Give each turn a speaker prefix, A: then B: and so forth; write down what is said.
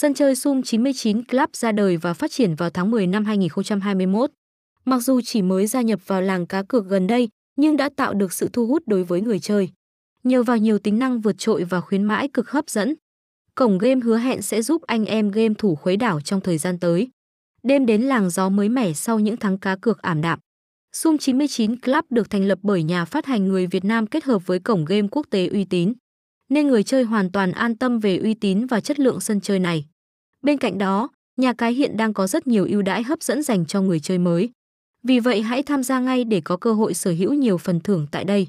A: Sân chơi Sum 99 Club ra đời và phát triển vào tháng 10 năm 2021. Mặc dù chỉ mới gia nhập vào làng cá cược gần đây, nhưng đã tạo được sự thu hút đối với người chơi. Nhờ vào nhiều tính năng vượt trội và khuyến mãi cực hấp dẫn, cổng game hứa hẹn sẽ giúp anh em game thủ khuấy đảo trong thời gian tới. Đêm đến làng gió mới mẻ sau những tháng cá cược ảm đạm. Sum 99 Club được thành lập bởi nhà phát hành người Việt Nam kết hợp với cổng game quốc tế uy tín, nên người chơi hoàn toàn an tâm về uy tín và chất lượng sân chơi này. Bên cạnh đó, nhà cái hiện đang có rất nhiều ưu đãi hấp dẫn dành cho người chơi mới. Vì vậy hãy tham gia ngay để có cơ hội sở hữu nhiều phần thưởng tại đây.